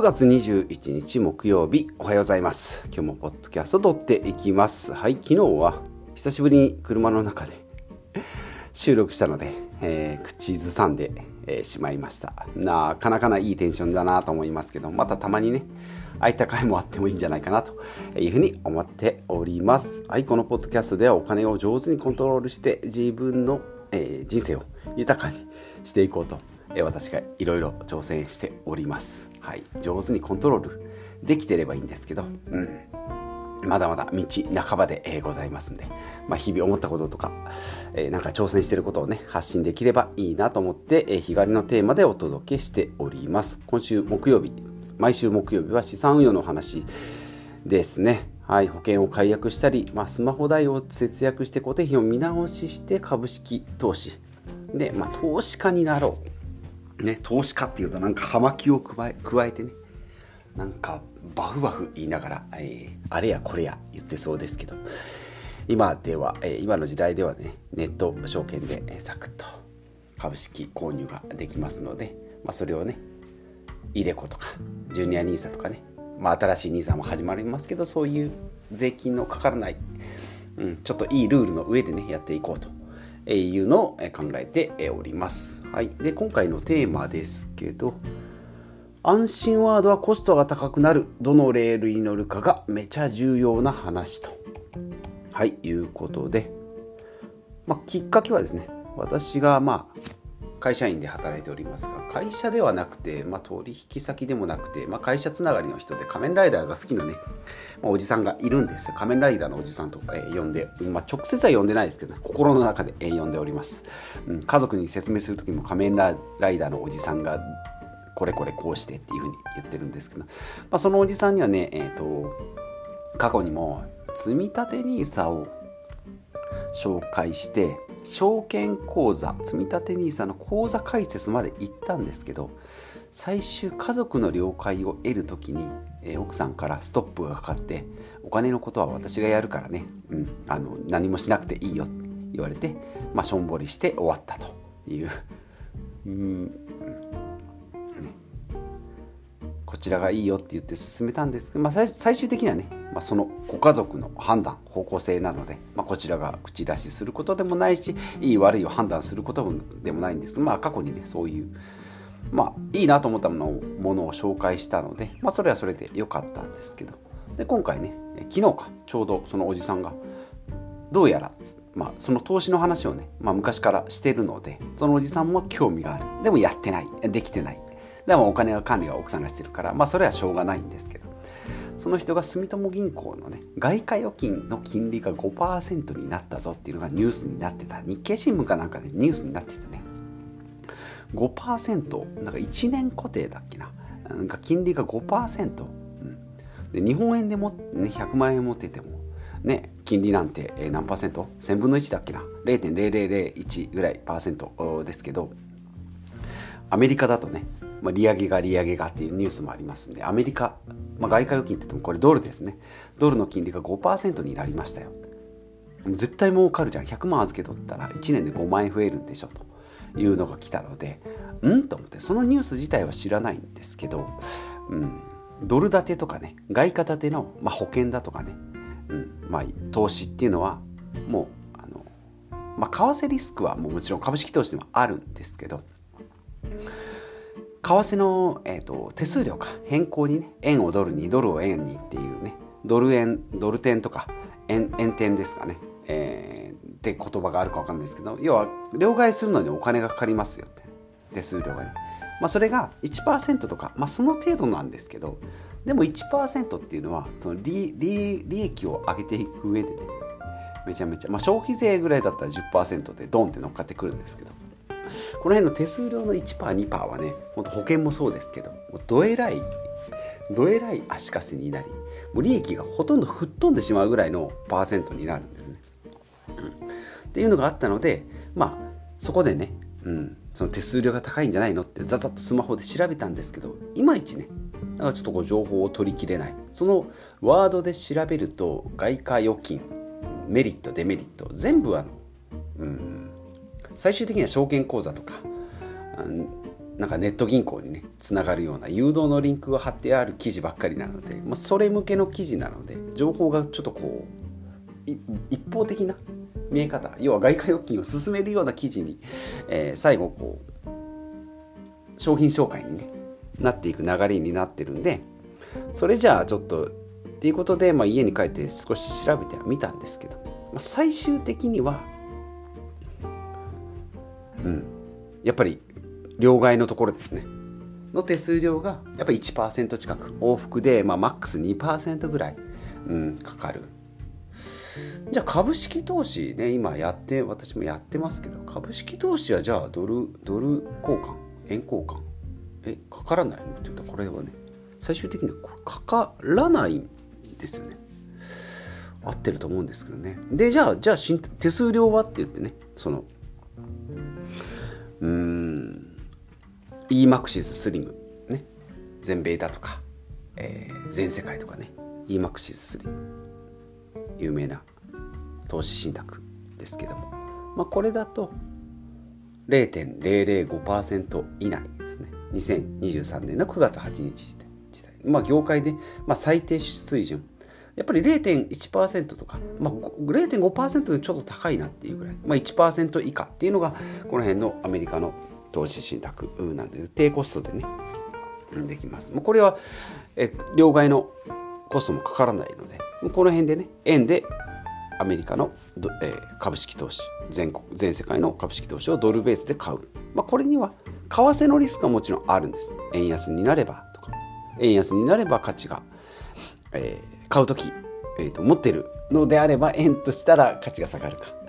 9月21日木曜日おはようございます。今日もポッドキャスト撮っていきます。はい昨日は久しぶりに車の中で 収録したので、えー、口ずさんで、えー、しまいました。なかなかないいテンションだなと思いますけどまたたまにねああいった回もあってもいいんじゃないかなというふうに思っております。はいこのポッドキャストではお金を上手にコントロールして自分の、えー、人生を豊かにしていこうと私がいろいろ挑戦しております。はい。上手にコントロールできてればいいんですけど、うん。まだまだ道半ばで、えございますんで、まあ、日々思ったこととか、えー、なんか挑戦してることをね、発信できればいいなと思って、えー、日帰りのテーマでお届けしております。今週木曜日、毎週木曜日は資産運用の話ですね。はい、保険を解約したり、まあ、スマホ代を節約して固定費を見直しして株式投資で、まあ、投資家になろうね、投資家っていうとなんか葉巻を加え加えてねなんかバフバフ言いながら、えー、あれやこれや言ってそうですけど。今では、えー、今の時代ではねネット証券で、えー、サクッと株式購入ができますので、まあ、それをねイデコとかジュニア NISA とかね、まあ、新しい NISA も始まりますけどそういう税金のかからない、うん、ちょっといいルールの上でねやっていこうと。いうのを考えております。はい、で今回のテーマですけど安心ワードはコストが高くなる。どのレールに乗るかがめちゃ重要な話と。はい。いうことで、まあ、きっかけはですね私がまあ会社員で働いておりますが会社ではなくて、まあ、取引先でもなくて、まあ、会社つながりの人で仮面ライダーが好きなね、まあ、おじさんがいるんです。よ仮面ライダーのおじさんと、えー、呼んで、まあ、直接は呼んでないですけど、ね、心の中で、えー、呼んでおります、うん、家族に説明する時も仮面ライダーのおじさんがこれこれこうしてっていうふうに言ってるんですけど、まあ、そのおじさんにはね、えーと、過去にも積立 NISA を紹介して証券口座積立 NISA の口座開設まで行ったんですけど最終家族の了解を得る時に、えー、奥さんからストップがかかってお金のことは私がやるからね、うん、あの何もしなくていいよって言われて、まあ、しょんぼりして終わったという、うん、こちらがいいよって言って進めたんですけど、まあ、最終的にはねまあ、そのご家族の判断方向性なので、まあ、こちらが口出しすることでもないしいい悪いを判断することでもないんですまあ過去にねそういうまあいいなと思ったものをものを紹介したので、まあ、それはそれで良かったんですけどで今回ね昨日かちょうどそのおじさんがどうやら、まあ、その投資の話をね、まあ、昔からしてるのでそのおじさんも興味がある。でもやってない。できてない。でもお金が管理は奥さんがしてるからまあそれはしょうがないんですけどその人が住友銀行のね外貨預金の金利が5%になったぞっていうのがニュースになってた。日経新聞かなんかでニュースになっててね。5%なんか1年固定だっけな。なんか金利が5%、うん、で日本円でも、ね、100万円持っててもね金利なんて何パーセント ?1000 分の1だっけな？0.0001ぐらいパーセントですけどアメリカだとねまあ、利上げが利上げがっていうニュースもありますんで、アメリカ、まあ、外貨預金って言ってもこれドルですね。ドルの金利が5%になりましたよ。絶対儲かるじゃん。100万預け取ったら1年で5万円増えるんでしょというのが来たので、うんと思って、そのニュース自体は知らないんですけど、うん、ドル建てとかね、外貨建ての、まあ、保険だとかね、うんまあ、投資っていうのは、もう、あの、まあ、為替リスクはもうもちろん株式投資でもあるんですけど、為替の、えーと、手数料か。変更にね円をドルにドルを円にっていうね。ドル円ドル点とか円円点ですかね、えー、って言葉があるか分かんないですけど要は両替するのにお金がかかりますよって。手数料がね、まあ、それが1%とか、まあ、その程度なんですけどでも1%っていうのはその利利利益を上げていく上でね。めちゃめちゃ、まあ、消費税ぐらいだったら10%でドンって乗っかってくるんですけど。この辺の手数料の 1%2% はねほんと保険もそうですけどどえらいどえらい足かせになりもう利益がほとんど吹っ飛んでしまうぐらいのパーセントになるんですね。うん、っていうのがあったのでまあそこでね、うん、その手数料が高いんじゃないのってざざっとスマホで調べたんですけどいまいちねだかちょっとこう情報を取りきれないそのワードで調べると外貨預金メリットデメリット全部あの、うん、最終的には証券口座とかなんかネット銀行にねつながるような誘導のリンクが貼ってある記事ばっかりなので、まあ、それ向けの記事なので情報がちょっとこう一方的な見え方要は外貨預金を進めるような記事に、えー、最後こう商品紹介に、ね、なっていく流れになってるんでそれじゃあちょっとっていうことで、まあ、家に帰って少し調べてはみたんですけど、まあ、最終的にはうん。やっぱり両替のところですね。の手数料がやっぱり1%近く。往復で、まあ、マックス2%ぐらい、うん、かかる。じゃあ株式投資ね今やって私もやってますけど株式投資はじゃあドルドル交換円交換。えかからないのって言ったらこれはね最終的にはかからないんですよね。合ってると思うんですけどね。でじゃあじゃあ手数料はって言ってねそのうーん。EMAXIS スリムね。全米だとか、えー、全世界とかね。EMAXIS スリム有名な投資信託ですけども、まあ、これだと0.005%以内ですね。2023年の9月8日時点まあ業界で、まあ、最低水準やっぱり0.1%とか、まあ、0.5%でちょっと高いなっていうぐらい、まあ、1%以下っていうのがこの辺のアメリカの投資信託なんで低コストでねできます。これはえ両替のコストもかからないのでこの辺でね円でアメリカの、えー、株式投資全国全世界の株式投資をドルベースで買う、まあ、これには為替のリスクはもちろんあるんです。円安になればとか。円安になれば価値が、えー、買う時、えーと持ってるのであれば円としたら価値が下がるか。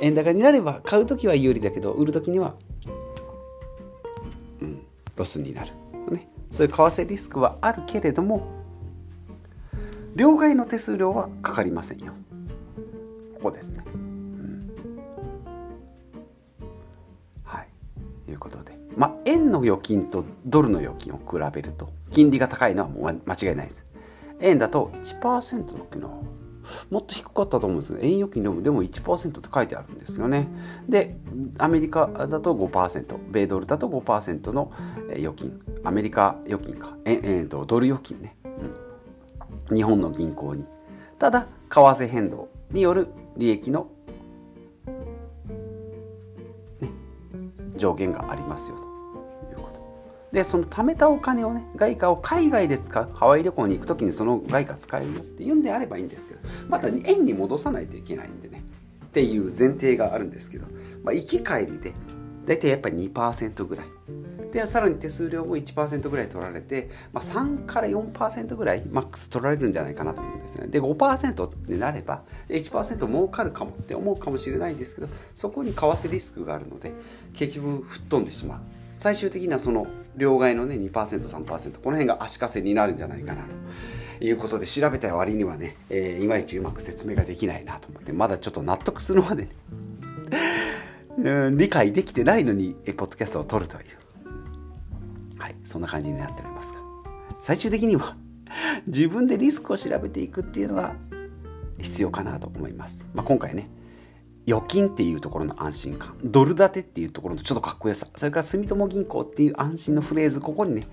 円高になれば買う時は有利だけど売る時には、うん、ロスになる、ね、そういう為替リスクはあるけれども両替の手数料はかかりませんよ。ここですね、うん、はい。いうことで。まあ円の預金とドルの預金を比べると。金利が高いのはもう間違いないです。円だと1%のっけなもっと低かったと思うんです。円預金でもでも1%って書いてあるんですよね。でアメリカだと5%米ドルだと5%の預金。アメリカ預金か。え、えー、とドル預金ね、うん、日本の銀行に。ただ為替変動による利益の、ね、上限がありますよと。でその貯めたお金をね外貨を海外で使うハワイ旅行に行く時にその外貨使えるよっていうんであればいいんですけどまた円に戻さないといけないんでねっていう前提があるんですけど、まあ、行き帰りで大体やっぱり2%ぐらい。でさらに手数料も1%ぐらい取られて、まあ、3から4%ぐらいマックス取られるんじゃないかなと思うんですね。で5%になれば1%儲かるかもって思うかもしれないんですけどそこに為替リスクがあるので結局吹っ飛んでしまう。最終的にはその両替のね 2%3% この辺が足かせになるんじゃないかなと。いうことで調べた割にはね、えー、いまいちうまく説明ができないなと思ってまだちょっと納得するまでね うん理解できてないのにポッドキャストを撮るという。はいそんな感じになっておりますが。最終的には自分でリスクを調べていくっていうのが必要かなと思います、まあ、今回ね預金っていうところの安心感。ドル建てっていうところのちょっとかっこよさ。それから住友銀行っていう安心のフレーズここにね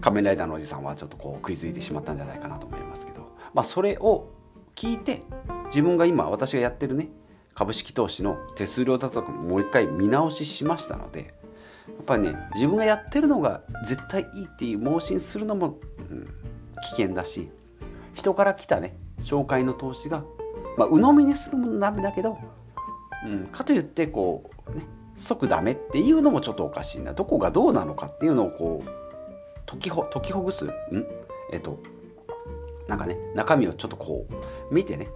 仮面ライダーのおじさんはちょっとこう食いついてしまったんじゃないかなと思いますけど。まあそれを聞いて自分が今私がやってるね株式投資の手数料だとかもう一回見直ししましたのでやっぱりね自分がやってるのが絶対いいっていう盲信するのも、うん、危険だし人から来たね紹介の投資がまあ鵜呑みにするもダメだけどうん、かといってこうね即ダメっていうのもちょっとおかしいな。どこがどうなのかっていうのをこう解きほ解きほぐす。ん？えっとなんかね中身をちょっとこう見てね。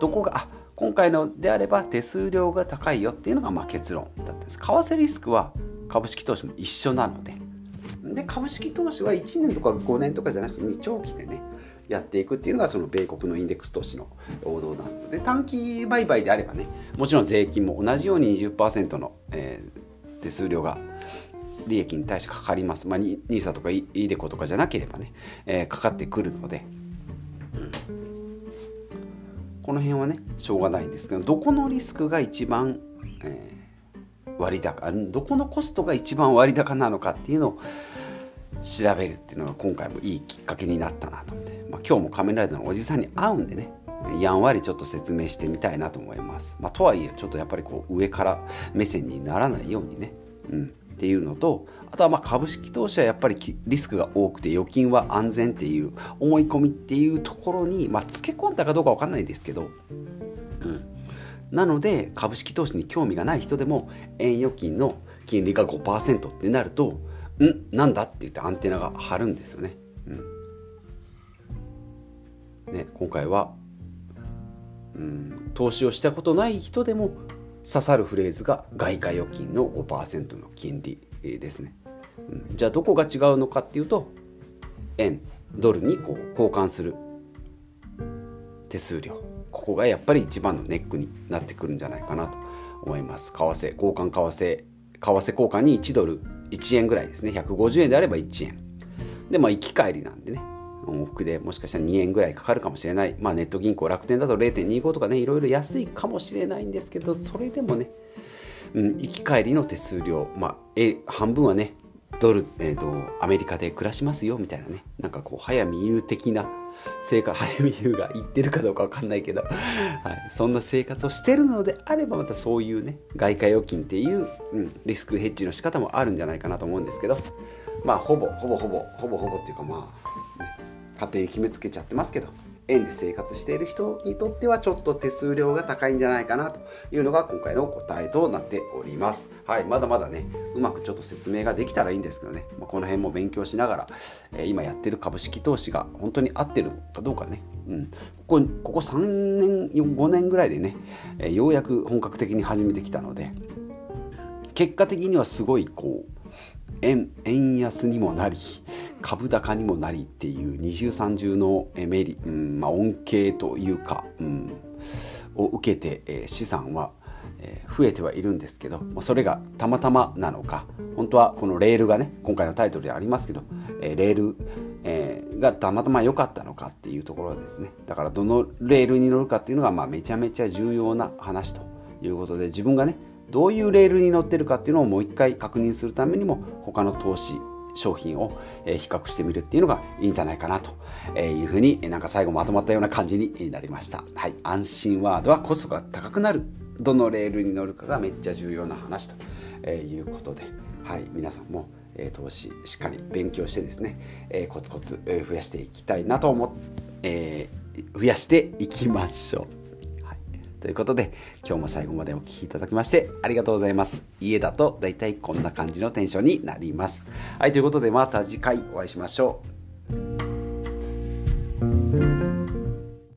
どこがあ今回のであれば手数料が高いよっていうのがまあ結論だったんです。為替リスクは株式投資も一緒なので。で株式投資は1年とか5年とかじゃなくて長期でねやっていくっていうのがその米国のインデックス投資の王道なので短期売買であればねもちろん税金も同じように20%の、えー、手数料が利益に対してかかります。まあ、NISA とか iDeCo とかじゃなければね、えー、かかってくるので、うん、この辺はね、しょうがないんですけど、どこのリスクが一番、えー、割高どこのコストが一番割高なのかっていうのを調べるっていうのが今回もいいきっかけになったなと。思って、今日も仮面ライダーのおじさんに会うんでねやんわりちょっと説明してみたいなと思います。まあ、とはいえちょっとやっぱりこう上から目線にならないようにね、うん、っていうのとあとはま株式投資はやっぱりリスクが多くて預金は安全っていう思い込みっていうところに、まあ、つけ込んだかどうか分かんないですけど、うん、なので株式投資に興味がない人でも円預金の金利が5%ってなるとんなんだって言ってアンテナが張るんですよね。ね今回は、うん、投資をしたことない人でも刺さるフレーズが外貨預金の5%の金利ですね。うん、じゃあどこが違うのかっていうと円ドルにこう交換する手数料ここがやっぱり一番のネックになってくるんじゃないかなと思います。為替交換為替為替交換に1ドル1円ぐらいですね150円であれば1円でまあ行き帰りなんでね往復でもしかしたら2円ぐらいかかるかもしれない、まあ、ネット銀行楽天だと0.25とかねいろいろ安いかもしれないんですけどそれでもね、うん、行き帰りの手数料、まあ、え半分はねドル、えーと、アメリカで暮らしますよみたいなね。なんかこう早見優的な生活 早見優が言ってるかどうか分かんないけど、はい、そんな生活をしてるのであればまたそういうね外貨預金っていう、うん、リスクヘッジの仕方もあるんじゃないかなと思うんですけど。まあほぼほぼほぼほぼほぼっていうかまあ、ね、勝手に決めつけちゃってますけど円で生活している人にとってはちょっと手数料が高いんじゃないかなというのが今回の答えとなっております。はい、まだまだね、うまくちょっと説明ができたらいいんですけどね、まあ、この辺も勉強しながら、えー、今やってる株式投資が本当に合ってるかどうかね、うん、ここここ3年、5年ぐらいでね、えー、ようやく本格的に始めてきたので、結果的にはすごいこう、円円安にもなり株高にもなりっていう二重三重のメリ、うんまあ、恩恵というか、うん、を受けて、え、資産は、増えてはいるんですけどそれがたまたまなのか本当はこのレールがね今回のタイトルでありますけど、レール、え、がたまたま良かったのかっていうところですね。だからどのレールに乗るかっていうのが、まあ、めちゃめちゃ重要な話ということで自分がねどういうレールに乗ってるかっていうのをもう一回確認するためにも他の投資商品を比較してみるっていうのがいいんじゃないかなというふうになんか最後まとまったような感じになりました。はい、安心ワードはコストが高くなる。どのレールに乗るかがめっちゃ重要な話ということで、はい、皆さんも投資しっかり勉強してですね、コツコツ増やしていきたいなと思って、増やしていきましょう。ということで、今日も最後までお聴きいただきましてありがとうございます。家だと大体こんな感じのテンションになります。はい、ということでまた次回お会いしましょう。